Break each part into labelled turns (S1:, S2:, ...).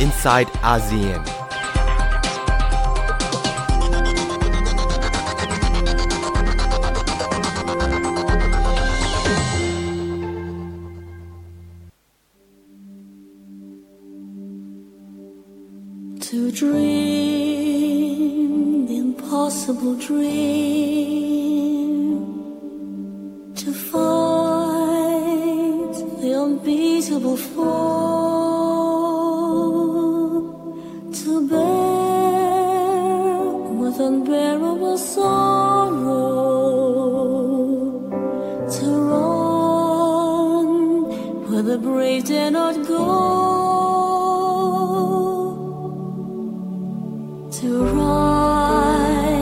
S1: inside ASEAN.
S2: To dream the impossible dream, To right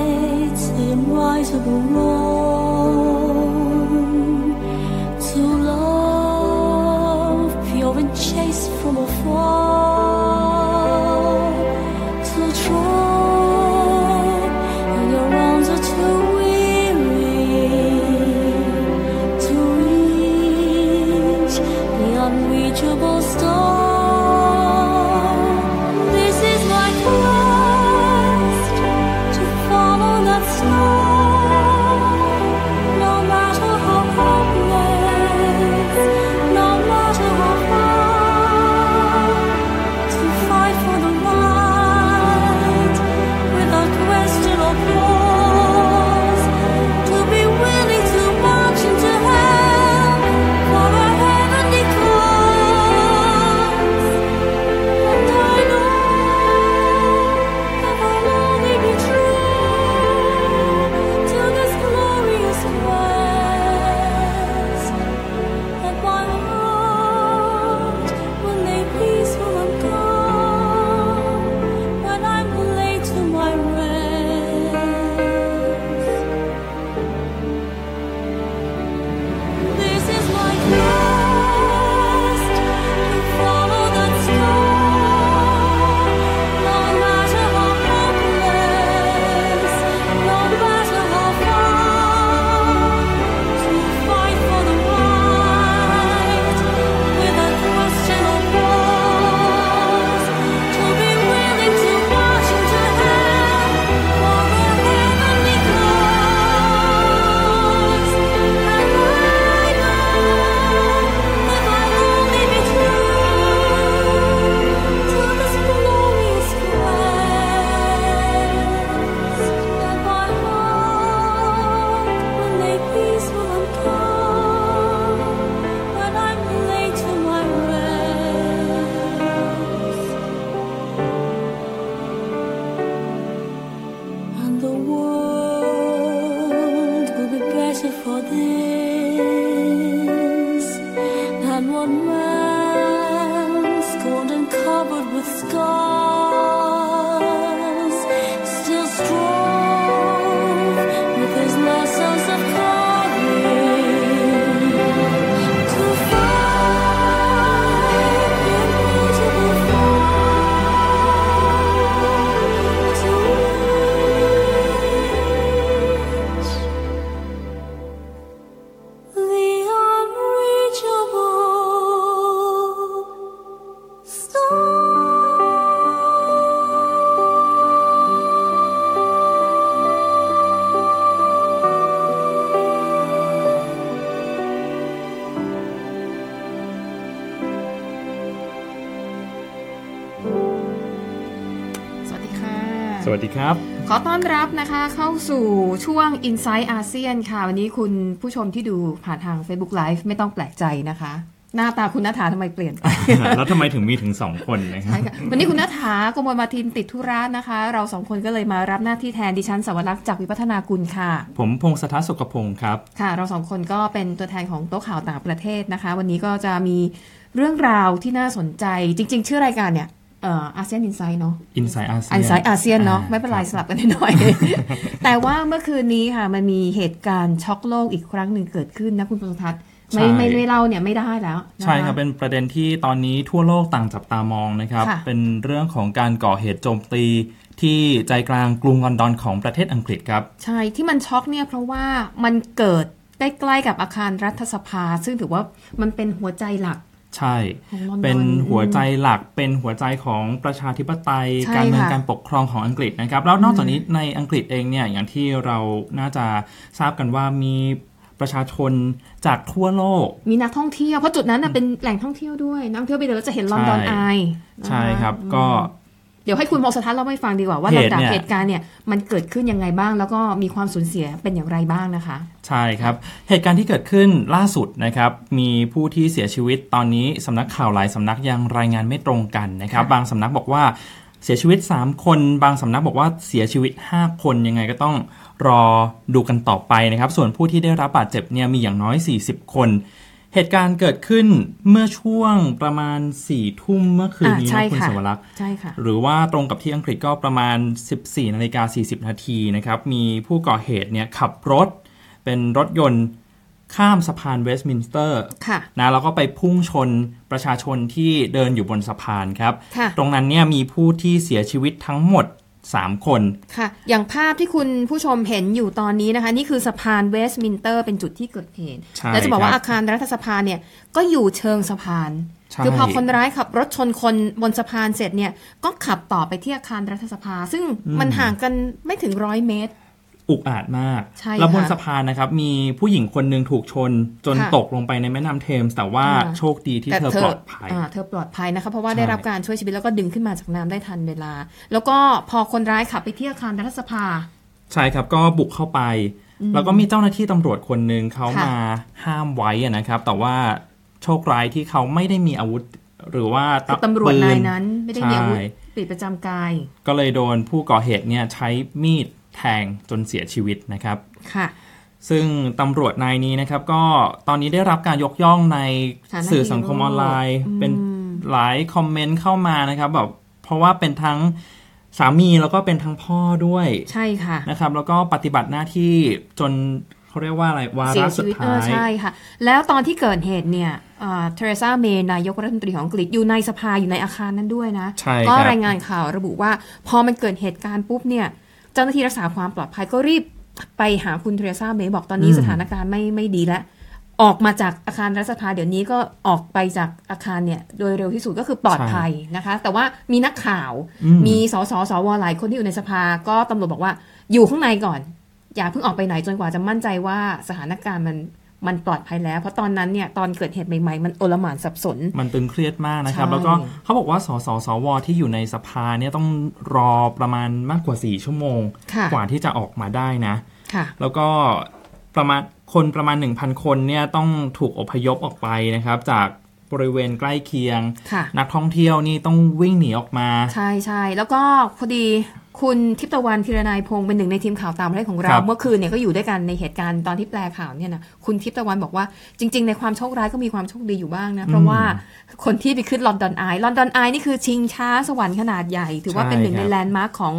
S2: the unrightable wrong,
S3: ดีค
S4: รับ
S3: ขอต้อนรับนะคะเข้าสู่ช่วง i n s i ซต์อาเซียนค่ะ วันนี้คุณผู้ชมที่ดูผ่านทาง Facebook Live ไม่ต้องแปลกใจนะคะ หน้าตาคุณนัฐาทำไมเปลี่ยนไป
S4: แล้วทำไมถึงมีถึงสองคนนะครับ
S3: ใช่ค่ะวันนี้คุณนัฐากมลมาทินติดธุระนะคะ เราสองคนก็เลยมารับหน้าที่แทนดิฉันสวรักษ์จากวิพัฒนากุลค่ะ
S4: ผมพงศธรสุขพงศ์ครับ
S3: ค่ะ เราสองคนก็เป็นตัวแทนของโต๊ะข่าวต่างประเทศนะคะ วันนี้ก็จะมีเรื่องราวที่น่าสนใจจริง ๆ ชื่อรายการเนี่ย อาเซียน Inside เนาะ
S4: Inside อาเซียน
S3: Inside อาเซียนเนาะไม่เป็นไรสลับกันหน่อย แต่ว่าเมื่อคืนนี้ค่ะ มันมีเหตุการณ์ช็อกโลกอีกครั้งหนึ่งเกิดขึ้นนะคุณประทัศน์ไม่
S4: ใช่
S3: ไม่ไม่เล่าเนี่ยไม่ได้แล้วนะะ
S4: ใช่ครับเป็นประเด็นที่ตอนนี้ทั่วโลกต่างจับตามองนะครับ
S3: ค่ะ
S4: เป็นเรื่องของการก่อเหตุโจมตีที่ใจกลางกรุงลอนดอนของประเทศอังกฤษครับ
S3: ใช่ที่มันช็อกเนี่ยเพราะว่ามันเกิดใกล้ๆกับอาคารรัฐสภา ซึ่งถือว่ามันเป็นหัวใจหลัก
S4: ใช่
S3: ของลอนดอน
S4: เป็นหัวใจหลักเป็นหัวใจของประชาธิปไตย
S3: ใช่
S4: การเมือง
S3: ค่ะ
S4: การปกครองของอังกฤษนะครับ แล้วนอกจากนี้ในอังกฤษเองเนี่ยอย่างที่เราน่าจะทราบกันว่ามีประชาชนจากทั่วโลก
S3: มีนักท่องเที่ยวเพราะจุดนั้นน่ะเป็นแหล่งท่องเที่ยวด้วยนักท่องเที่ยวไปเดินแล้วจะเห็นลอนดอน
S4: ใช่
S3: ไอ
S4: ใช่ครับก็
S3: เดี๋ยวให้คุณพงศทัศน์เล่าให้ฟังดีกว่าว่า
S4: เห
S3: ลำ
S4: ตุ
S3: ดับ
S4: เนี่ย
S3: เหตุการณ์เนี่ยมันเกิดขึ้นยังไงบ้าง แล้วก็มีความสูญเสียเป็นอย่างไรบ้างนะคะ
S4: ใช่ครับ เหตุการณ์ที่เกิดขึ้นล่าสุดนะครับ มีผู้ที่เสียชีวิตตอนนี้สำนักข่าวหลายสำนักยังรายงานไม่ตรงกันนะครับ
S3: ค่ะ
S4: บางสำนักบอกว่าเสียชีวิต 3 คน บางสำนักบอกว่าเสียชีวิต 5 คนยังไงก็ต้องรอดูกันต่อไปนะครับ ส่วนผู้ที่ได้รับบาดเจ็บเนี่ยมีอย่างน้อย 40 คน เหตุการณ์เกิดขึ้นเมื่อช่วงประมาณ4ี่ทุ่มเมื่อคืนนี้
S3: อ่าใช่
S4: นะคุณ
S3: ค่ะ
S4: สวรักษ์
S3: ใช่ค่ะ
S4: หรือว่าตรงกับที่อังกฤษก็ประมาณ 14นาฬิกา40นาทีนะครับ มีผู้ก่อเหตุเนี่ยขับรถ เป็นรถยนต์ข้ามสะพานเวสต์มินสเตอร์
S3: ค่ะ
S4: นะแล้วก็ไปพุ่งชนประชาชนที่เดินอยู่บนสะพานครับ
S3: ค่ะ
S4: ตรงนั้นเนี่ยมีผู้ที่เสียชีวิตทั้งหมด 3 คน
S3: ค่ะ อย่างภาพที่คุณผู้ชมเห็นอยู่ตอนนี้นะคะ นี่คือสะพานเวสต์มินสเตอร์เป็นจุดที่เกิดเหตุ
S4: ใช่
S3: แล้วจะบอกว่า
S4: ครับ
S3: อาคารรัฐสภาเนี่ยก็อยู่เชิงสะพาน
S4: ใช่
S3: คือพอคนร้ายขับรถชนคนบนสะพานเสร็จเนี่ยก็ขับต่อไปที่อาคารรัฐสภา ซึ่งมันห่างกันไม่ถึงร้อยเมตร
S4: อุกอาจมาก
S3: ใช่
S4: แล้วบน
S3: ค่ะ
S4: สะพานนะครับ มีผู้หญิงคนหนึ่งถูกชนจน
S3: ค่ะ
S4: ตกลงไปในแม่น้ำเทมส์แต่ว่า
S3: อ่า
S4: โชคดีที่
S3: แต่
S4: เธอปลอดภัยา
S3: เธอปลอดภัยนะคะเพราะว่า
S4: ใช่
S3: ได้รับการช่วยชีวิตแล้วก็ดึงขึ้นมาจากน้ำได้ทันเวลา แล้วก็พอคนร้ายขับไปที่อาคารรัฐสภา
S4: ใช่ครับก็บุกเข้าไป แล้วก็มีเจ้าหน้าที่ตำรวจคนหนึ่งเขา
S3: ค่ะ
S4: มาห้ามไว้อะนะครับ แต่ว่าโชคร้ายที่เขาไม่ได้มีอาวุธหรือว่า
S3: คือตำรวจ
S4: ปื
S3: นายนั้น ไม่ได้มีอาวุธ
S4: ใช่
S3: ปิดประจำกาย
S4: ก็เลยโดนผู้ก่อเหตุเนี่ยใช้มีด แทงจนเสียชีวิตนะครับ
S3: ค่ะ
S4: ซึ่งตำรวจนายนี้นะครับ ก็ตอนนี้ได้รับการยกย่องใน
S3: ฐานะ
S4: สื่อสังคมออนไลน์ เป็นหลายคอมเมนต์เข้ามานะครับแบบเพราะว่าเป็นทั้งสามีแล้วก็เป็นทั้งพ่อด้วย
S3: ใช่ค่ะ
S4: นะครับ แล้วก็ปฏิบัติหน้าที่จนเขาเรียกว่าอะไรวา
S3: เสี
S4: ระ
S3: ย
S4: สุ
S3: ชี
S4: ด
S3: วิตเอ
S4: ท้า
S3: อยใช่ค่ะ แล้วตอนที่เกิดเหตุเนี่ยเทเรซาเมย์นายกรัฐมนตรีของอังกฤษอยู่ในสภาอยู่ในอาคารนั้นด้วยนะ
S4: ใช่
S3: ก็
S4: ครับ
S3: รายงานข่าวระบุว่า พอมันเกิดเหตุการณ์ปุ๊บเนี่ย เจ้าหน้าที่รักษาความปลอดภัยก็รีบไปหาคุณเทเรซาเมย์บอกตอนนี้สถานการณ์ไม่ไม่ดีแล้วออกมาจากอาคารรัฐสภาเดี๋ยวนี้ก็ออกไปจากอาคารเนี่ย โดยเร็วที่สุดก็คือปลอดภัยนะคะ แต่ว่ามีนักข่าวมีสสสวหลายคนที่อยู่ในสภา ก็ตำรวจบอกว่าอยู่ข้างในก่อน อย่าเพิ่งออกไปไหนจนกว่าจะมั่นใจว่าสถานการณ์มัน มันปลอดภัยแล้ว เพราะตอนนั้นเนี่ยตอนเกิดเหตุใหม่ๆ มันโอลหม่านสับสน
S4: มันตึงเครียดมากนะครับ
S3: ใช่
S4: แล้วก็เขาบอกว่าสสสวที่อยู่ในสภาเนี่ยต้องรอประมาณมากกว่า 4 ชั่วโมง
S3: ค่ะ
S4: กว่าที่จะออกมาได้นะ
S3: ค่ะ
S4: แล้วก็ประมาณคนประมาณ 1,000 คนเนี่ยต้องถูกอพยพออกไปนะครับ จาก บริเวณใกล้เคียง
S3: ค่ะ
S4: นักท่องเที่ยวนี่ต้องวิ่งหนีออกมา
S3: ใช่ใช่แล้วก็พอดีคุณทิพย์ตะวันธีรนายพงศ์เป็นหนึ่งในทีมข่าวต่างประเทศของเรา
S4: ครับ
S3: เมื่อคืนเนี่ยก็อยู่ด้วยกันในเหตุการณ์ตอนที่แปลข่าวเนี่ยนะคุณทิพย์ตะวันบอกว่าจริง ๆ ในความโชคร้ายก็มีความโชคดีอยู่บ้างนะเพราะว่าคนที่ไปขึ้นลอนดอนไอลอนดอนไอนี่คือชิงช้าสวรรค์ขนาดใหญ่ ถือว่าเป็นหนึ่งในแลนด์มาร์คของ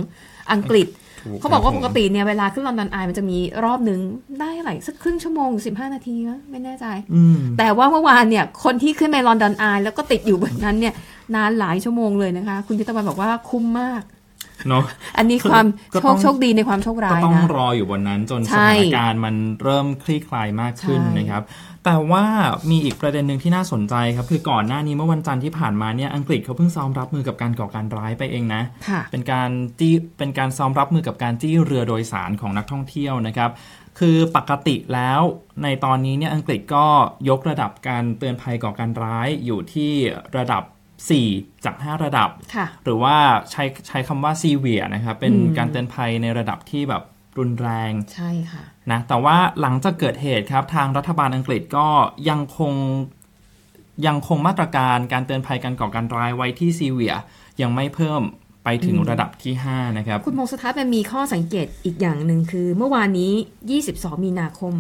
S3: อังกฤษ
S4: ถูก
S3: เขาบอกว่า
S4: ครับ
S3: ปกติเนี่ยเวลาขึ้นลอนดอนไอมันจะมีรอบหนึ่งได้อะไรสักครึ่งชั่วโมงสิบห้านาทีมั้ยไม่แน่ใจ
S4: อืม
S3: แต่ว่าเมื่อวานเนี่ยคนที่ขึ้นไปลอนดอนไอแล้วก็ติดอยู่บนนั้นเนี่ยนานหลายชั่วโมงเลยนะคะ คุณทิตวันบอกว่าคุ้มมาก
S4: เนาะ
S3: อันนี้ความ
S4: ก็
S3: โช
S4: ต้อ
S3: ค
S4: ง
S3: โชคดีในความโชค
S4: ก็
S3: ร้าย
S4: ต้อง
S3: นะ
S4: รออยู่บนนั้นจนส
S3: ใช่
S4: ถานการณ์มันเริ่มคลี่คลายมากขึ้น
S3: ใช่
S4: นะครับ แต่ว่ามีอีกประเด็นหนึ่งที่น่าสนใจครับ คือก่อนหน้านี้เมื่อวันจันทร์ที่ผ่านมาเนี่ยอังกฤษเขาเพิ่งซ้อมรับมือกับการก่อการร้ายไปเองนะ
S3: ค่ะ
S4: เป็นการจี้เป็นการซ้อมรับมือกับการจี้เรือโดยสารของนักท่องเที่ยวนะครับคือปกติแล้วในตอนนี้เนี่ยอังกฤษก็ยกระดับการเตือนภัยก่อการร้ายอยู่ที่ระดับ 4 จาก 5 ระดับ
S3: ค่ะ
S4: หรือว่าใช้ใช้คำว่า severe นะครับ เป็นการเตือนภัยในระดับที่แบบรุนแรง
S3: ใช่ค่ะ
S4: นะแต่ว่าหลังจากเกิดเหตุครับ ทางรัฐบาลอังกฤษก็ยังคงยังคงมาตรการการเตือนภัยการก่อการร้ายไว้ที่ severe ยังไม่เพิ่มไปถึงระดับที่ 5 นะครับ
S3: คุณมงสทัศน์มันมีข้อสังเกตอีกอย่างหนึ่งคือ เมื่อวานนี้ 22 มีนาคม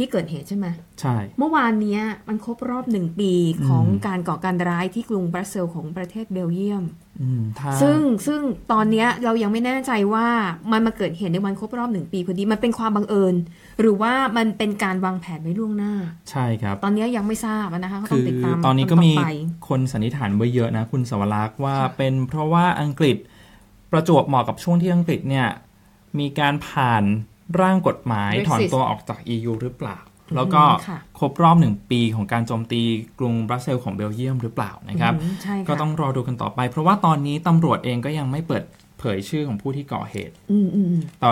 S3: ที่เกิดเหตุใช่ไหม
S4: ใช่
S3: เมื่อวานเนี้ยมันครบรอบหนึ่งปีของการก่อการร้ายที่กรุงบรัสเซลส์ของประเทศเบลเยียม
S4: อืมถ้า
S3: ซึ่งซึ่งตอนเนี้ยเรายังไม่แน่ใจว่ามันมาเกิดเหตุในวันครบรอบหนึ่งปีพอดีมันเป็นความบังเอิญ หรือว่ามันเป็นการวางแผนไว้ล่วงหน้า
S4: ใช่ครับ
S3: ตอนเนี้ยยังไม่ทราบนะคะก็ต้
S4: คื
S3: อง
S4: อ
S3: ติดตาม
S4: ตอนนี้ก็มี
S3: ต่อไป
S4: คนสันนิษฐานไว้เยอะนะ คุณสวรักษ์ว่าเป็นเพราะว่าอังกฤษประจวบเหมาะกับช่วงที่อังกฤษเนี่ยมีการผ่าน ร่างกฎหมาย
S3: Brexit
S4: ถอนตัวออกจาก EU หรือเปล่า แล้วก็
S3: อืมค่ะ
S4: ครบรอบหนึ่งปีของการโจมตีกรุงบรัสเซลส์ของเบลเยียมหรือเปล่านะครับ
S3: อืมใช่ค่ะ
S4: ก็ต้องรอดูกันต่อไป เพราะว่าตอนนี้ตำรวจเองก็ยังไม่เปิดเผยชื่อของผู้ที่ก่อเหตุ
S3: อืมอืมอืม
S4: แต่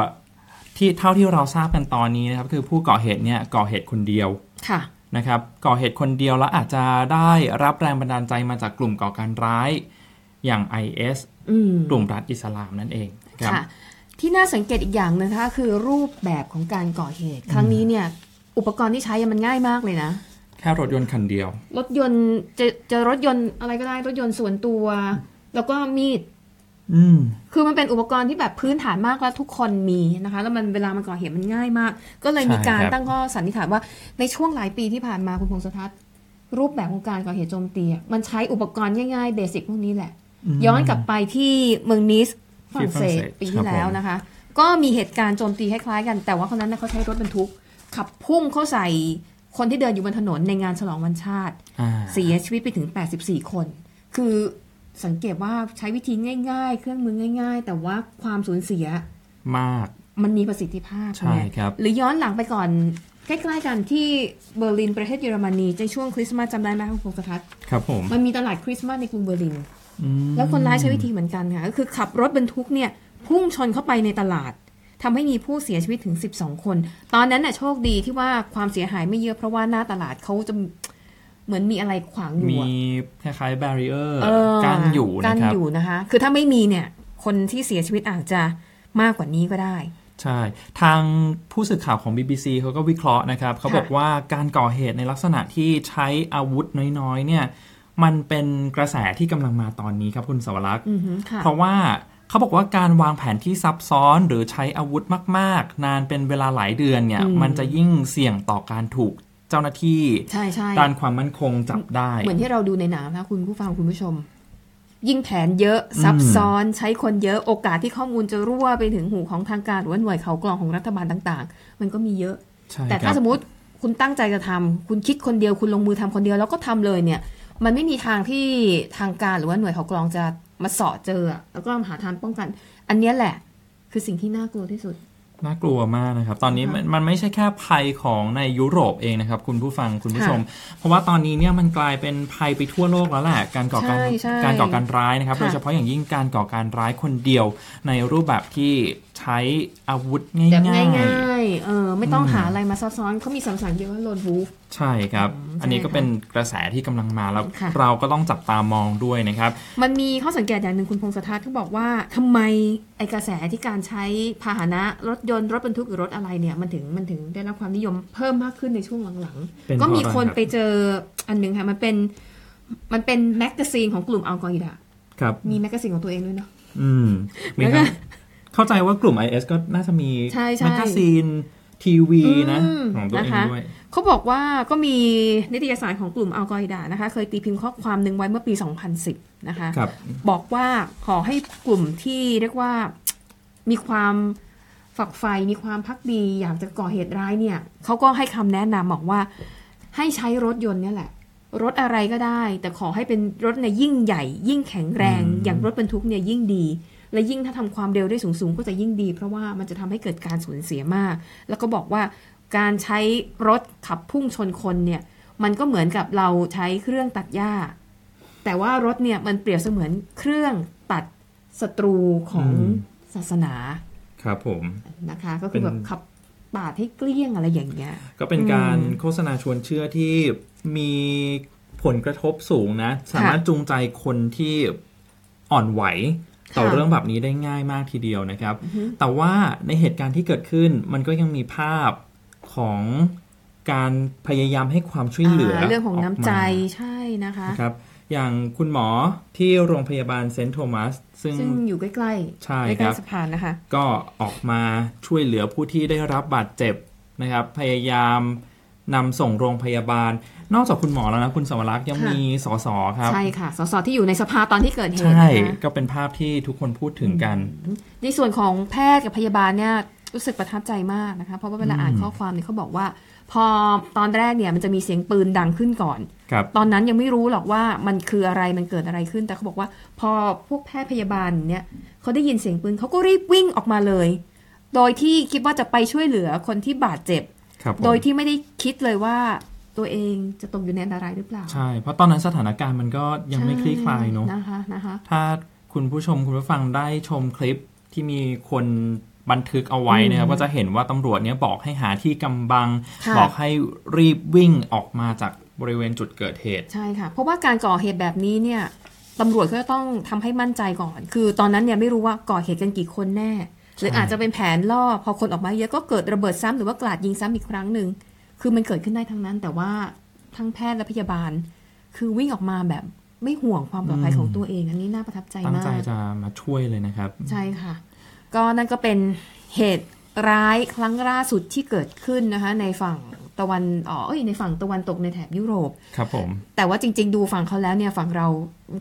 S4: ที่เท่าที่เราทราบกันตอนนี้นะครับ คือผู้ก่อเหตุเนี่ยก่อเหตุคนเดียว
S3: ค่ะ
S4: นะครับก่อเหตุคนเดียวแล้วอาจจะได้รับแรงบันดาลใจมาจากกลุ่มก่อการร้ายอย่าง IS
S3: อืม
S4: กลุ่มรัฐอิสลามนั่นเองครับ
S3: ค่ะ ที่น่าสังเกตอีกอย่างหนึงนะคะคือรูปแบบของการก่อเหตุ ครั้งนี้เนี่ย อุปกรณ์ที่ใช้มันง่ายมากเลยนะ
S4: แค่รถยนต์คันเดียว
S3: รถยนต์จะจะรถยนต์อะไรก็ได้รถยนต์ส่วนตัว แล้วก็มีด
S4: อืม
S3: คือมันเป็นอุปกรณ์ที่แบบพื้นฐานมากแล้วทุกคนมีนะคะ แล้วมันเวลามันก่อเหตุมันง่ายมาก ก็เลยมีการ
S4: ใช่ครับ
S3: ตั้งข้อสันนิษฐานว่าในช่วงหลายปีที่ผ่านมาคุณพงศทัศน์รูปแบบของการก่อเหตุโจมตีอะมันใช้อุปกรณ์ง่ายๆเบสิกพวกนี้แหละ ย้อนกลับไปที่เมืองนิส ฝรั่งเศส
S4: ที่ฝรั่งเศส
S3: ปีที่แล้วนะคะ ก็มีเหตุการณ์โจมตีคล้ายๆกัน แต่ว่าคนนั้นนะเขาใช้รถบรรทุก ขับพุ่งเข้าใส่คนที่เดินอยู่บนถนนในงานฉลองวันชาติ
S4: อ่า
S3: เสียชีวิตไปถึง 84 คน คือสังเกตว่าใช้วิธีง่าย ๆ เครื่องมือง่าย ๆ แต่ว่าความสูญเสีย
S4: มาก
S3: มันมีประสิทธิภาพ
S4: ใช่
S3: ไง
S4: ครับ
S3: หรือย้อนหลังไปก่อนใกล้ๆกันที่เบอร์ลินประเทศเยอรมนีในช่วงคริสต์มาสจำได้ไหมคุณพงศทัศน์
S4: ครับผม
S3: มันมีตลาดคริสต์มาสในกรุงเบอร์ลิน
S4: อืม
S3: แล้วคนร้ายใช้วิธีเหมือนกันค่ะก็คือขับรถบรรทุกเนี่ยพุ่งชนเข้าไปในตลาดทำให้มีผู้เสียชีวิตถึง 12 คน ตอนนั้นน่ะโชคดีที่ว่าความเสียหายไม่เยอะเพราะว่าหน้าตลาดเขาจะเหมือนมีอะไรขวางอยู่
S4: มี
S3: อะ
S4: คล้ายๆ b บ r เ i อร์
S3: เออ
S4: กั้นอยู่
S3: กั้
S4: นะ
S3: น
S4: ครับ
S3: อยู่นะคะ คือถ้าไม่มีเนี่ย คนที่เสียชีวิตอาจจะมากกว่านี้ก็ได้
S4: ใช่ ทางผู้สื่อข่าวของ BBC เขาก็วิเคราะห์นะครับ เขาบอกว่าการก่อเหตุในลักษณะที่ใช้อาวุธน้อยๆ เนี่ย มันเป็นกระแสที่กำลังมาตอนนี้ครับคุณสวรักษ์
S3: อือหือค่ะ
S4: เพราะว่าเขาบอกว่าการวางแผนที่ซับซ้อนหรือใช้อาวุธมาก ๆ นานเป็นเวลาหลายเดือนเนี่ย
S3: อืม
S4: มันจะยิ่งเสี่ยงต่อการถูกเจ้าหน้าที่
S3: ใช่ใช่
S4: ด้านความมั่นคงจับได้
S3: เหมือนที่เราดูในหนังนะคุณผู้ฟังคุณผู้ชม ยิ่งแผนเยอะซับซ้อนใช้คนเยอะโอกาสที่ข้อมูลจะรั่วไปถึงหูของทางการหรือว่าหน่วยเขากรองของรัฐบาลต่าง ๆ มันก็มีเยอะ
S4: ใช่
S3: แต่
S4: ค
S3: ถ้า
S4: รับ
S3: สมมติคุณตั้งใจจะทำคุณคิดคนเดียวคุณลงมือทำคนเดียวแล้วก็ทำเลยเนี่ย มันไม่มีทางที่ทางการหรือว่าหน่วยเขากรองจะมาเสาะเจออะแล้วก็หาทางป้องกัน อันเนี้ยแหละ คือสิ่งที่น่ากลัวที่สุด
S4: น่ากลัวมากนะครับ ตอนนี้
S3: นะคะ
S4: มันมันไม่ใช่แค่ภัยของในยุโรปเองนะครับ คุณผู้ฟังคุณผู้ชม เพราะว่าตอนนี้เนี่ยมันกลายเป็นภัยไปทั่วโลกแล้วแหละการก่อการ
S3: ใช่ใช่
S4: การก่อการร้ายนะครับ
S3: ค่ะ
S4: โดยเฉพาะอย่างยิ่งการก่อการร้ายคนเดียวในรูปแบบที่ ใช้อาวุธง่าย
S3: แบบ
S4: ๆ
S3: ง่ายๆเออไม่ต้อง
S4: อืม
S3: หาอะไรมาซับซ้อนเขามีสัมสันเยอะว่าโลนวูฟ
S4: ใช่ครับ
S3: อืม
S4: อันนี้
S3: ใช่
S4: ก็
S3: ค่ะ
S4: เป็นกระแสที่กำลังมาแล้ว
S3: ค่ะ
S4: เราก็ต้องจับตามองด้วยนะครับ
S3: มันมีข้อสังเกตอย่างหนึ่งคุณพงศธรเขาบอกว่าทำไมไอกระแสที่การใช้พาหนะรถยนต์รถบรรทุกหรือรถอะไรเนี่ยมันถึงมันถึงได้รับความนิยมเพิ่มมากขึ้นในช่วงหลัง
S4: เป็น
S3: ๆก็มี
S4: เพราะอะไร
S3: คน
S4: ครับ
S3: ไปเจออันหนึ่งค่ะมันเป็นมันเป็นแมกกาซีนของกลุ่มอัลกออิดะ
S4: ครับ
S3: มีแมกกาซีนของตัวเองด้วยเนาะ
S4: อืมมี
S3: แล้ว
S4: ค
S3: ก็
S4: รับ เข้าใจว่ากลุ่ม IS ก็น่าจะมี
S3: ใช่ใช่
S4: แมกกาซีนทีวีนะ
S3: อืม
S4: ของตัวเอง
S3: นะคะ
S4: ด้วย
S3: เขาบอกว่าก็มีนิตยสารของกลุ่มอัลกออิดะนะคะ เคยตีพิมพ์ข้อความหนึ่งไว้เมื่อปี 2010 นะคะ
S4: ครับ
S3: บอกว่าขอให้กลุ่มที่เรียกว่ามีความฝักใฝ่มีความพักดี อยากจะก่อเหตุร้ายเนี่ยเขาก็ให้คำแนะนำบอกว่าให้ใช้รถยนต์เนี่ยแหละ รถอะไรก็ได้ แต่ขอให้เป็นรถเนี่ยยิ่งใหญ่ ยิ่งแข็งแรง
S4: อืม
S3: อย่างรถบรรทุกเนี่ยยิ่งดี และยิ่งถ้าทำความเร็วได้สูงๆ ก็จะยิ่งดี เพราะว่ามันจะทำให้เกิดการสูญเสียมาก แล้วก็บอกว่าการใช้รถขับพุ่งชนคนเนี่ย มันก็เหมือนกับเราใช้เครื่องตัดหญ้า แต่ว่ารถเนี่ยมันเปรียบเสมือนเครื่องตัดศัตรูของ
S4: อืม
S3: ศาสนา
S4: ครับผม
S3: นะคะ ก็คือแบบ
S4: เป็น
S3: ขับปาดให้เกลี้ยงอะไรอย่างเงี้ย
S4: ก็เป็นการ
S3: อืม
S4: โฆษณาชวนเชื่อที่มีผลกระทบสูงนะ สามารถจูงใจคนที่อ่อนไหว ต่อ
S3: ค่ะ
S4: เรื่องแบบนี้ได้ง่ายมากทีเดียวนะครับ แต่ว่าในเหตุการณ์ที่เกิดขึ้นมันก็ยังมีภาพของการพยายามให้ความช่วยเหลือ
S3: เรื่องของน้ำใจ
S4: กมา
S3: ใช่นะคะ
S4: นะครับ อย่างคุณหมอที่โรงพยาบาลเซนต์โทมัสซึ่ง
S3: ซึ่งอยู่ใกล้ๆ
S4: ใช่
S3: ใก
S4: ครั
S3: ล้
S4: บ
S3: ๆสะพานนะคะ
S4: ก็ออกมาช่วยเหลือผู้ที่ได้รับบาดเจ็บนะครับ พยายาม นำส่งโรงพยาบาล นอกจากคุณหมอแล้วนะ คุณสวรักษ์ยัง
S3: ค่ะ
S4: มีสสครับ
S3: ใช่ค่ะ สสที่อยู่ในสภาตอนที่เกิดเหตุ
S4: ใช่
S3: นะคะ
S4: ก็เป็นภาพที่ทุกคนพูดถึงกัน
S3: ในส่วนของแพทย์กับพยาบาลเนี่ยรู้สึกประทับใจมากนะคะ เพราะว่าเวลาอ่านข้อความเนี่ยเขาบอกว่า พอตอนแรกเนี่ยมันจะมีเสียงปืนดังขึ้นก่อน
S4: ครับ
S3: ตอนนั้นยังไม่รู้หรอกว่ามันคืออะไรมันเกิดอะไรขึ้น แต่เขาบอกว่า พอพวกแพทย์พยาบาลเนี่ยเขาได้ยินเสียงปืนเขาก็รีบวิ่งออกมาเลย โดยที่คิดว่าจะไปช่วยเหลือคนที่บาดเจ็บ
S4: ครับผม
S3: โดยที่ไม่ได้คิดเลยว่าตัวเองจะตกอยู่ในอันตรายหรือเปล่า
S4: ใช่ เพราะตอนนั้นสถานการณ์มันก็ยังไม่คลี่คลายเนอะ
S3: นะคะนะคะ
S4: ถ้าคุณผู้ชมคุณผู้ฟังได้ชมคลิปที่มีคนบันทึกเอาไว้นะครับ
S3: อืม
S4: ก็จะเห็นว่าตำรวจเนี่ยบอกให้หาที่กำบัง
S3: ค่ะ
S4: บอกให้รีบวิ่งออกมาจากบริเวณจุดเกิดเหตุ
S3: ใช่ค่ะ เพราะว่าการก่อเหตุแบบนี้เนี่ยตำรวจก็ต้องทำให้มั่นใจก่อน คือตอนนั้นเนี่ยไม่รู้ว่าก่อเหตุกันกี่คนแน่ หรือ
S4: ใช่
S3: อาจจะเป็นแผนล่อพอคนออกมาเยอะก็เกิดระเบิดซ้ำหรือว่ากราดยิงซ้ำอีกครั้งหนึ่งคือมันเกิดขึ้นได้ทั้งนั้น แต่ว่าทั้งแพทย์และพยาบาล คือวิ่งออกมาแบบไม่ห่วงความปลอดภัยของตัวเอง อันนี้น่าประทับใจ
S4: ตั้ง
S3: มา
S4: ใจ
S3: ก
S4: จะมาช่วยเลยนะครับ
S3: ใช่ค่ะ ก็นั่นก็เป็นเหตุร้ายครั้งล่าสุดที่เกิดขึ้นนะคะ ในฝั่ง ตะวันออกเอ้ยในฝั่งตะวันตกในแถบยุโรป
S4: ครับผม
S3: แต่ว่าจริง ๆ ดูฝั่งเขาแล้วเนี่ยฝั่งเรา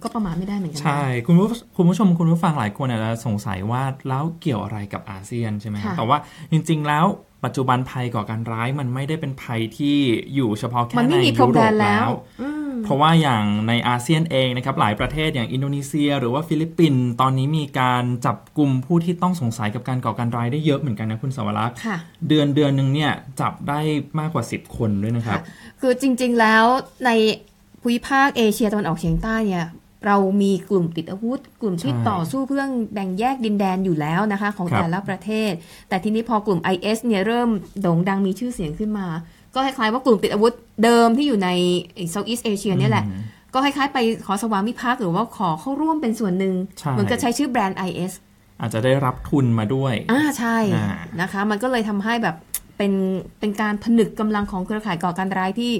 S3: ก็ประมาทไม่ได้เหมือนกันนะ
S4: ใช่ คุณผู้คุณผู้ชมคุณผู้ฟังหลายคนอาจจะสงสัยว่าแล้วเกี่ยวอะไรกับอาเซียนใช่ไหมครับ
S3: ค่ะ
S4: แต่ว่าจริง ๆ แล้วปัจจุบันภัยก่อการร้ายมันไม่ได้เป็นภัยที่อยู่เฉพาะแค่
S3: มัน
S4: ใน
S3: ไม่มีพร
S4: ยุ
S3: ม
S4: โร
S3: แด
S4: ป
S3: นแล้
S4: แล้วว
S3: อืม
S4: เพราะว่าอย่างในอาเซียนเองนะครับหลายประเทศอย่างอินโดนีเซีย หรือว่าฟิลิปปินส์ตอนนี้มีการจับกลุ่มผู้ที่ต้องสงสัยกับการก่อการร้ายได้เยอะเหมือนกันนะคุณสวรักษ์
S3: ค่ะ
S4: เดือนเดือนหนึ่งเนี่ยจับได้มากกว่า 10 คนด้วยนะครับ
S3: คือจริงๆแล้วในภูมิภาคเอเชียตะวันออกเฉียงใต้เนี่ยเรามีกลุ่มติดอาวุธ กลุ่มที่
S4: ใช่
S3: ต่อสู้เพื่อแบ่งแยกดินแดนอยู่แล้วนะคะ ของ
S4: ครับ
S3: แต่ละประเทศ แต่ทีนี้พอกลุ่ม IS เนี่ยเริ่มโด่งดังมีชื่อเสียงขึ้นมา ก็คล้ายๆว่ากลุ่มติดอาวุธเดิมที่อยู่ในเซาท์อีสเอเชียเนี่ยแหละ
S4: อืม
S3: ก็คล้ายๆไปขอสวามิภักดิ์หรือว่าขอเข้าร่วมเป็นส่วนหนึ่ง
S4: ใช่
S3: เหมือนกับใช้ชื่อแบรนด์ IS
S4: อาจจะได้รับทุนมาด้วย
S3: อ่าใช่
S4: อ่า
S3: นะคะ มันก็เลยทำให้แบบเป็นเป็นการผนึกกำลังของเครือข่ายก่อการร้ายที่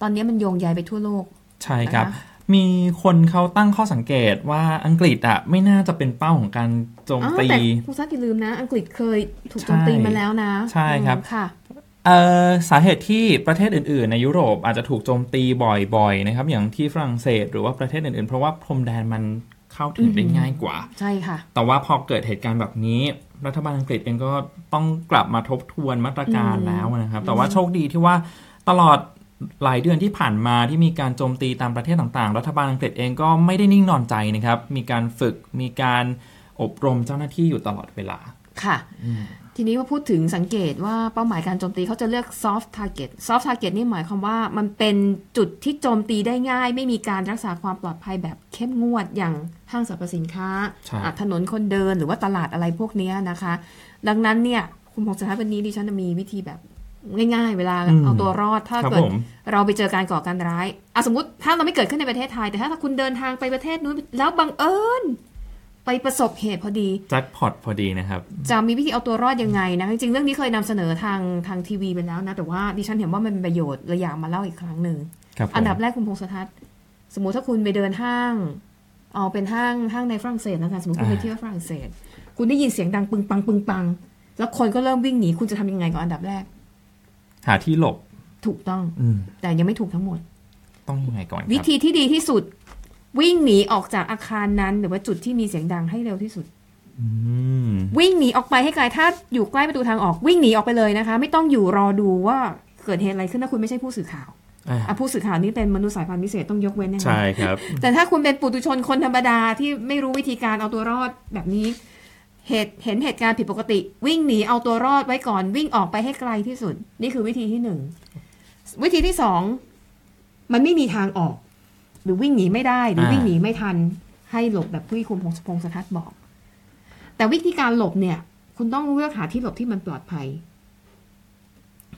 S3: ตอนนี้มันโยงใยไปทั่วโลก
S4: ใช่ครับ
S3: นะคะ
S4: มีคนเขาตั้งข้อสังเกตว่าอังกฤษอะไม่น่าจะเป็นเป้าของการโจม
S3: อ๋อ
S4: ตี
S3: แต่คุณซักอย่าลืมนะ อังกฤษเคยถูกโจมตี
S4: ใช่
S3: มาแล้วนะ
S4: ใช่ครับ
S3: อืมค่ะ
S4: เอ่อ สาเหตุที่ประเทศอื่นๆ ในยุโรปอาจจะถูกโจมตีบ่อยๆนะครับอย่างที่ฝรั่งเศสหรือว่าประเทศอื่นๆ เพราะว่าพรมแดนมันเข้าถึงได้ง่ายกว่า
S3: ใช่ค่ะ
S4: แต่ว่าพอเกิดเหตุการณ์แบบนี้ รัฐบาลอังกฤษเองก็ต้องกลับมาทบทวนมาตรการ
S3: อืม
S4: แล้วนะครับ แต่ว่าโชคดีที่ว่าตลอดหลายเดือนที่ผ่านมาที่มีการโจมตีตามประเทศต่างๆ รัฐบาลอังกฤษเองก็ไม่ได้นิ่งนอนใจนะครับ มีการฝึกมีการอบรมเจ้าหน้าที่อยู่ตลอดเวลา
S3: ค่ะ ทีนี้พอพูดถึงสังเกตว่าเป้าหมายการโจมตีเขาจะเลือก soft target soft target นี่หมายความว่ามันเป็นจุดที่โจมตีได้ง่าย ไม่มีการรักษาความปลอดภัยแบบเข้มงวดอย่างห้างสรรพสินค้า
S4: ใช่
S3: อะถนนคนเดินหรือว่าตลาดอะไรพวกเนี้ยนะคะ ดังนั้นเนี่ยคุณพงษ์สถานวันนี้ดิฉันจะมีวิธีแบบง่ายๆ เวลา
S4: อืม
S3: เอาตัวรอดถ้า
S4: ครับ
S3: เกิด
S4: ผม
S3: เราไปเจอการก่อการร้ายอะสมมติถ้าเราไม่เกิดขึ้นในประเทศไทย แต่ถ้าคุณเดินทางไปประเทศนู้นแล้วบังเอิญ ไปประสบเหตุพอดี
S4: แจ็คพอตพอดีนะครับ
S3: จะมีวิธีเอาตัวรอดยังไงนะ จริงๆ เรื่องนี้เคยนำเสนอทางทางทีวีไปแล้วนะ แต่ว่าดิฉันเห็นว่ามันเป็นประโยชน์เลยอยากมาเล่าอีกครั้งหนึ่ง
S4: ครับผม
S3: อันดับแรกคุณพงษ์สทัศน์สมมุติถ้าคุณไปเดินห้าง เอาเป็นห้างห้างในฝรั่งเศสนะคะสมมติคุณไปเที่ยวฝรั่งเศส คุณได้ยินเสียงดังปึงปังปึงปัง แล้วคนก็เริ่มวิ่งหนีคุณจะทำยังไงก่อนอันดับแรก
S4: หาที่หลบ
S3: ถูกต้อง
S4: อืม
S3: แต่ยังไม่ถูกทั้งหมด
S4: ต้องยังไงก่อนครับ
S3: วิธีที่ดีที่สุด วิ่งหนีออกจากอาคารนั้น หรือว่าจุดที่มีเสียงดังให้เร็วที่สุด
S4: อืม
S3: วิ่งหนีออกไปให้ไกลถ้าอยู่ใกล้ประตูทางออกวิ่งหนีออกไปเลยนะคะ ไม่ต้องอยู่รอดูว่าเกิดเหตุอะไรขึ้นถ้าคุณไม่ใช่ผู้สื่อข่าว
S4: อ่า
S3: อะผู้สื่อข่าวนี่เป็นมนุษย์สายพันธุ์พิเศษต้องยกเว้นนะคะ
S4: ใช่ครับ
S3: แต่ถ้าคุณเป็นปุถุชนคนธรรมดาที่ไม่รู้วิธีการเอาตัวรอดแบบนี้ เหตุเห็นเหตุการณ์ผิดปกติ วิ่งหนีเอาตัวรอดไว้ก่อนวิ่งออกไปให้ไกลที่สุด นี่คือวิธีที่หนึ่งวิธีที่สองมันไม่มีทางออกห รือวิ่งหนีไม่ได้หรือวิ่งหนีไม่ทัน ให้หลบแบบที่คุณพงศพงศทัศน์บอก แต่วิธีการหลบเนี่ย คุณต้องเลือกหาที่หลบที่มันปลอดภัย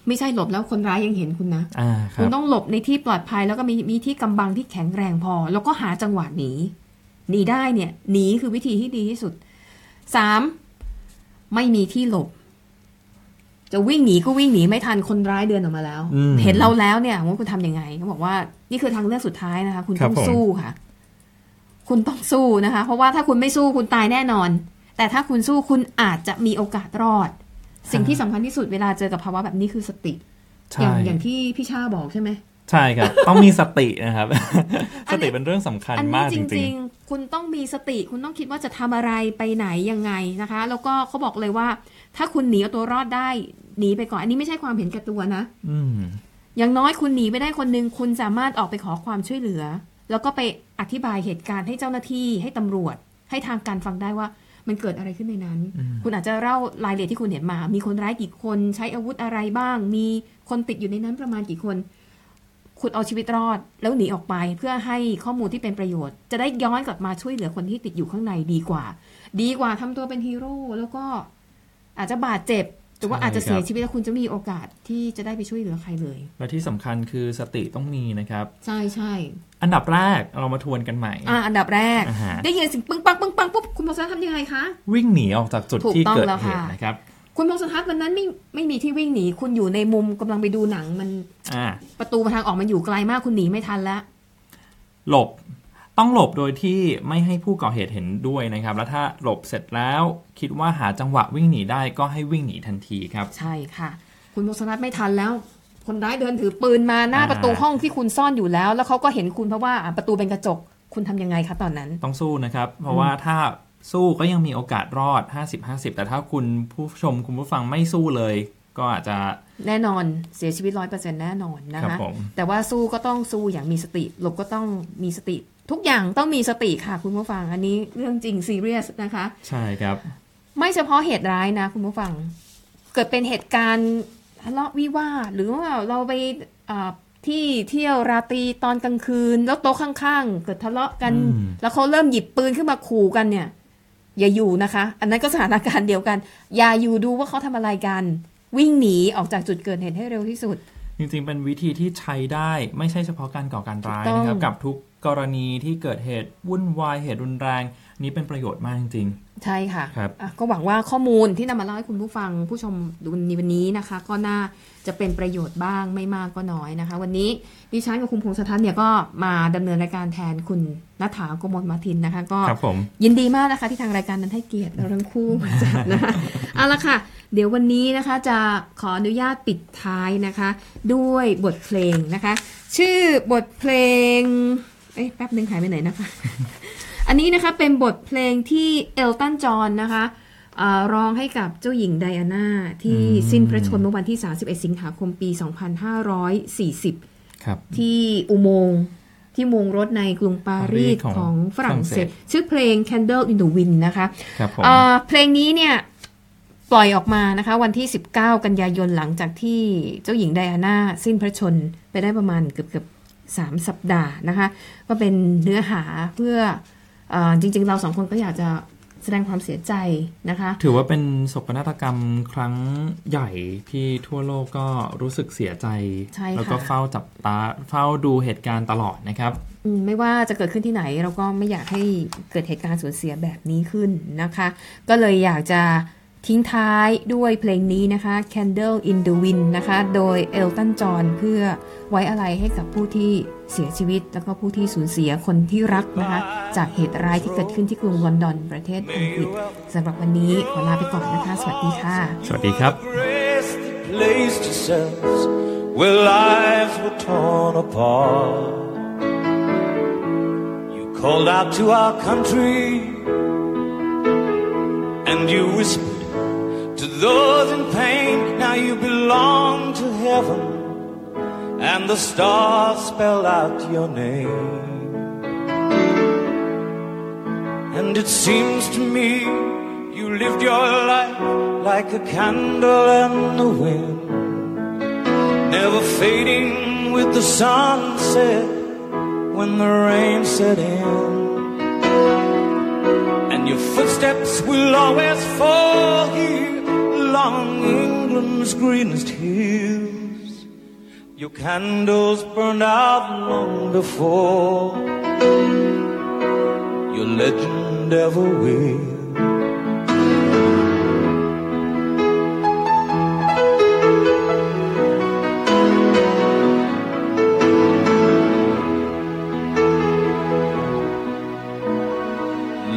S3: ไม่ใช่หลบแล้วคนร้ายยังเห็นคุณนะ
S4: อ่าค
S3: คุ
S4: รั
S3: ณ
S4: บ
S3: ต้องหลบในที่ปลอดภัยแล้วก็มีมีที่กำบังที่แข็งแรงพอ แล้วก็หาจังหวะหนีหนีได้เนี่ยหนีคือวิธีที่ดีที่สุดสามไม่มีที่หลบ จะวิ่งหนีก็วิ่งหนีไม่ทันคนร้ายเดินออกมาแล้ว
S4: อืม
S3: เห็นเราแล้วเนี่ยว่าคุณทำยังไงเขาบอกว่านี่คือทางเลือกสุดท้ายนะคะ คุณ
S4: ครับ
S3: ต้อง
S4: ผม
S3: สู้ค่ะ คุณต้องสู้นะคะ เพราะว่าถ้าคุณไม่สู้คุณตายแน่นอน แต่ถ้าคุณสู้คุณอาจจะมีโอกาสรอด สิ่งที่สำคัญที่สุดเวลาเจอกับภาวะแบบนี้คือสติอ
S4: ใช่
S3: ย่างอย่างที่พี่ชาบอกใช่ไหม
S4: ใช่ครับ ต้องมีสตินะครับ
S3: อั
S4: ส
S3: นนี้
S4: ติเป็นเรื่องสำคัญ
S3: อันนี้
S4: มาก
S3: จ
S4: จ
S3: ริ
S4: ริง
S3: งๆคุณต้องมีสติคุณต้องคิดว่าจะทำอะไรไปไหนยังไงนะคะ แล้วก็เขาบอกเลยว่า ถ้าคุณหนีเอาตัวรอดได้หนีไปก่อน อันนี้ไม่ใช่ความเห็นแก่ตัวนะ
S4: ๆอืม
S3: อย่างน้อยคุณหนีไปได้คนหนึ่งคุณสามารถออกไปขอความช่วยเหลือ แล้วก็ไปอธิบายเหตุการณ์ให้เจ้าหน้าที่ให้ตำรวจ ให้ทางการฟังได้ว่ามันเกิดอะไรขึ้นในนั้น คุณอาจจะเล่ารายละเอียดที่คุณเห็นมา มีคนร้ายกี่คนใช้อาวุธอะไรบ้าง มีคนติดอยู่ในนั้นประมาณกี่คน คุณเอาชีวิตรอด แล้วหนีออกไปเพื่อให้ข้อมูลที่เป็นประโยชน์ จะได้ย้อนกลับมาช่วยเหลือคนที่ติดอยู่ข้างในดีกว่า ดีกว่าทำตัวเป็นฮีโร่แล้วก็อาจจะบาดเจ็บหรือว่า
S4: ใช่
S3: อาจจะเสีย
S4: ครับ
S3: ชีวิตแล้วคุณจะไม่มีโอกาสที่จะได้ไปช่วยเหลือใครเลย
S4: และที่สำคัญคือสติต้องมีนะครับ
S3: ใช่ใช่
S4: อันดับแรกเรามาทวนกันใหม่
S3: อ่าอันดับแรก
S4: อ่าฮะ
S3: ได้ยินเสิ่งปึ้งปังปึ้งปังปุ๊บคุณพงศธรทำยังไงคะ
S4: วิ่งหนีออกจากจุด
S3: ถูก
S4: ที่
S3: ต้อง
S4: เกิด
S3: แล้ว
S4: เห
S3: ค่ะ
S4: ตุนะครับ
S3: คุณพงศธรวันนั้นไม่ไม่มีที่วิ่งหนี คุณอยู่ในมุมกำลังไปดูหนังมัน
S4: อ่า
S3: ประตูทางออกมันอยู่ไกลมากคุณหนีไม่ทันแล้ว
S4: หลบต้องหลบโดยที่ไม่ให้ผู้ก่อเหตุเห็นด้วยนะครับ แล้วถ้าหลบเสร็จแล้วคิดว่าหาจังหวะวิ่งหนีได้ก็ให้วิ่งหนีทันทีครับ
S3: ใช่ค่ะ คุณพงศธรไม่ทันแล้ว คนร้ายเดินถือปืนมาหน้า
S4: อ่า
S3: ประตูห้องที่คุณซ่อนอยู่แล้ว แล้วเขาก็เห็นคุณเพราะว่าอะประตูเป็นกระจกคุณทำยังไงคะตอนนั้น
S4: ต้องสู้นะครับ เพราะว่าถ้า สู้ก็ยังมีโอกาสรอด 50-50 แต่ถ้าคุณผู้ชมคุณผู้ฟังไม่สู้เลย ก็อาจจะ
S3: แน่นอนเสียชีวิตร้อยเปอร์เซ็นแน่นอนนะ
S4: ครั
S3: คะ
S4: บผม
S3: แต่ว่าสู้ก็ต้องสู้อย่างมีสติหลบก็ต้องมีสติ ทุกอย่างต้องมีสติค่ะคุณผู้ฟัง อันนี้เรื่องจริงซีเรียสนะคะ
S4: ใช่ครับ
S3: ไม่เฉพาะเหตุร้ายนะคุณผู้ฟัง เกิดเป็นเหตุการณ์ทะเลาะวิวาทหรือว่าเราไปอ่าที่เที่ยวราตรีตอนกลางคืน แล้วโต๊ะข้างๆ เกิดทะเลาะกัน
S4: อืม
S3: แล้วเขาเริ่มหยิบปืนขึ้นมาขู่กันเนี่ย อย่าอยู่นะคะ อันนั้นก็สถานการณ์เดียวกัน อย่าอยู่ดูว่าเขาทำอะไรกัน วิ่งหนีออกจากจุดเกิดเหตุให้เร็วที่สุด
S4: จริงๆ เป็นวิธีที่ใช้ได้ไม่ใช่เฉพาะการก่อการร้าย
S3: ถูกต้อง
S4: นะครับ กับทุกกรณีที่เกิดเหตุวุ่นวายเหตุรุนแรง นี้เป็นประโยชน์มากจริง
S3: ใช่ค่ะ
S4: ครับ
S3: อะก็หวังว่าข้อมูลที่นำมาเล่าให้คุณผู้ฟังผู้ชมดูในวันนี้นะคะ ก็น่าจะเป็นประโยชน์บ้างไม่มากก็น้อยนะคะ วันนี้ดิฉันกับคุณพงศธรเนี่ยก็มาดำเนินรายการแทนคุณนัฐาโกมลมาทินนะคะ ก็
S4: ครับผม
S3: ยินดีมากนะคะที่ทางรายการนั้นให้เกียรติเราทั้งคู่มาจัดนะคะเอาละค่ะ เดี๋ยววันนี้นะคะจะขออนุญาตปิดท้ายนะคะ ด้วยบทเพลงนะคะ ชื่อบทเพลงเอ๊ะแป๊บนึงหายไปไหนนะคะ อันนี้นะคะเป็นบทเพลงที่เอลตันจอห์นนะคะเอ่อร้องให้กับเจ้าหญิงไดอาน่าที่
S4: อืม
S3: สิ้นพระชนม์เมื่อวันที่ 31 สิงหาคมปี 2540
S4: ครับ
S3: ที่อุโมงค์ที่อุโมงค์รถในกรุงปารีส
S4: ปารีสของ
S3: ของฝรั่งเศส
S4: ฝรั่งเศส
S3: ชื่อเพลง Candle in the Wind นะคะ
S4: ครับผม
S3: เอ่อเพลงนี้เนี่ยปล่อยออกมานะคะ วันที่ 19 กันยายนหลังจากที่เจ้าหญิงไดอาน่าสิ้นพระชนม์ไปได้ประมาณเกือบเกือบสามสัปดาห์นะคะ ก็เป็นเนื้อหาเพื่อเออ จริง ๆ เราสองคนก็อยากจะแสดงความเสียใจนะคะ
S4: ถือว่าเป็นโศกนาฏกรรมครั้งใหญ่ที่ทั่วโลกก็รู้สึกเสียใจ
S3: ใช่ค่ะ
S4: แล้วก็เฝ้าจับตาเฝ้าดูเหตุการณ์ตลอดนะครับ
S3: อืมไม่ว่าจะเกิดขึ้นที่ไหนเราก็ไม่อยากให้เกิดเหตุการณ์สูญเสียแบบนี้ขึ้นนะคะ ก็เลยอยากจะ ทิ้งท้ายด้วยเพลงนี้นะคะ Candle in the Wind นะคะ โดยเอลตันจอห์นเพื่อไว้อะไรให้กับผู้ที่เสียชีวิต แล้วก็ผู้ที่สูญเสียคนที่รักนะคะ จากเหตุร้ายที่เกิดขึ้นที่กรุงลอนดอนประเทศอังกฤษสำหรับวันนี้ขอลาไปก่อนนะคะ สวัสดีค่ะ
S4: สวัสดีครับ
S1: Grace that placed yourselves where lives were torn apart. You called out to our country and you whispered to those in pain. Now you belong to heaven and the stars spell out your name. And it seems to me you lived your life like a candle in the wind, never fading with the sunset when the rain set in. And your footsteps will always fall here along England's greenest hills. Your candles burned out long before your legend ever will.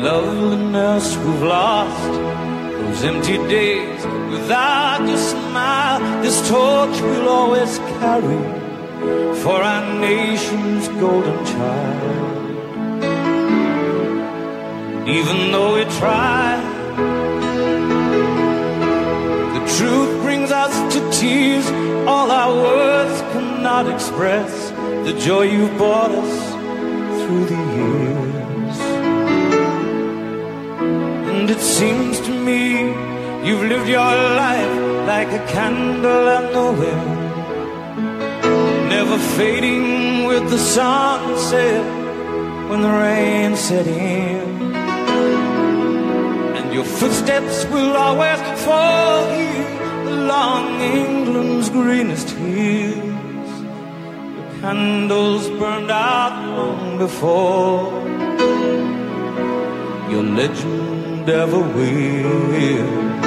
S1: Loveliness we've lost, those empty days without your smile. This torch we'll always carry for our nation's golden child. Even though we try, the truth brings us to tears. All our words cannot express the joy you've brought us through the years. And it seems lived your life like a candle in the wind, never fading with the sunset when the rain set in. And your footsteps will always fall here along England's greenest hills. Your candles burned out long before your legend ever will.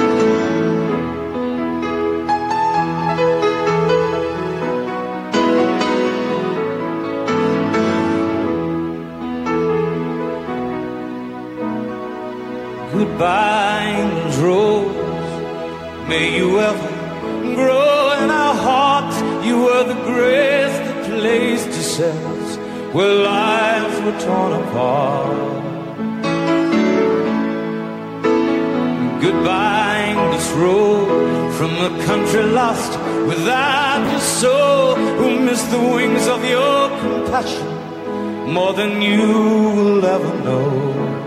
S1: You ever grow in our hearts. You were the grace that placed yourselves where lives were torn apart. Goodbye, English road from a country lost without your soul, who missed the wings of your compassion more than you will ever know.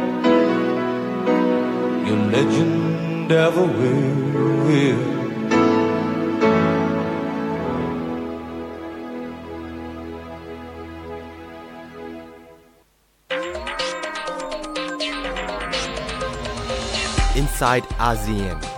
S1: your legend ever will.
S5: Inside ASEAN.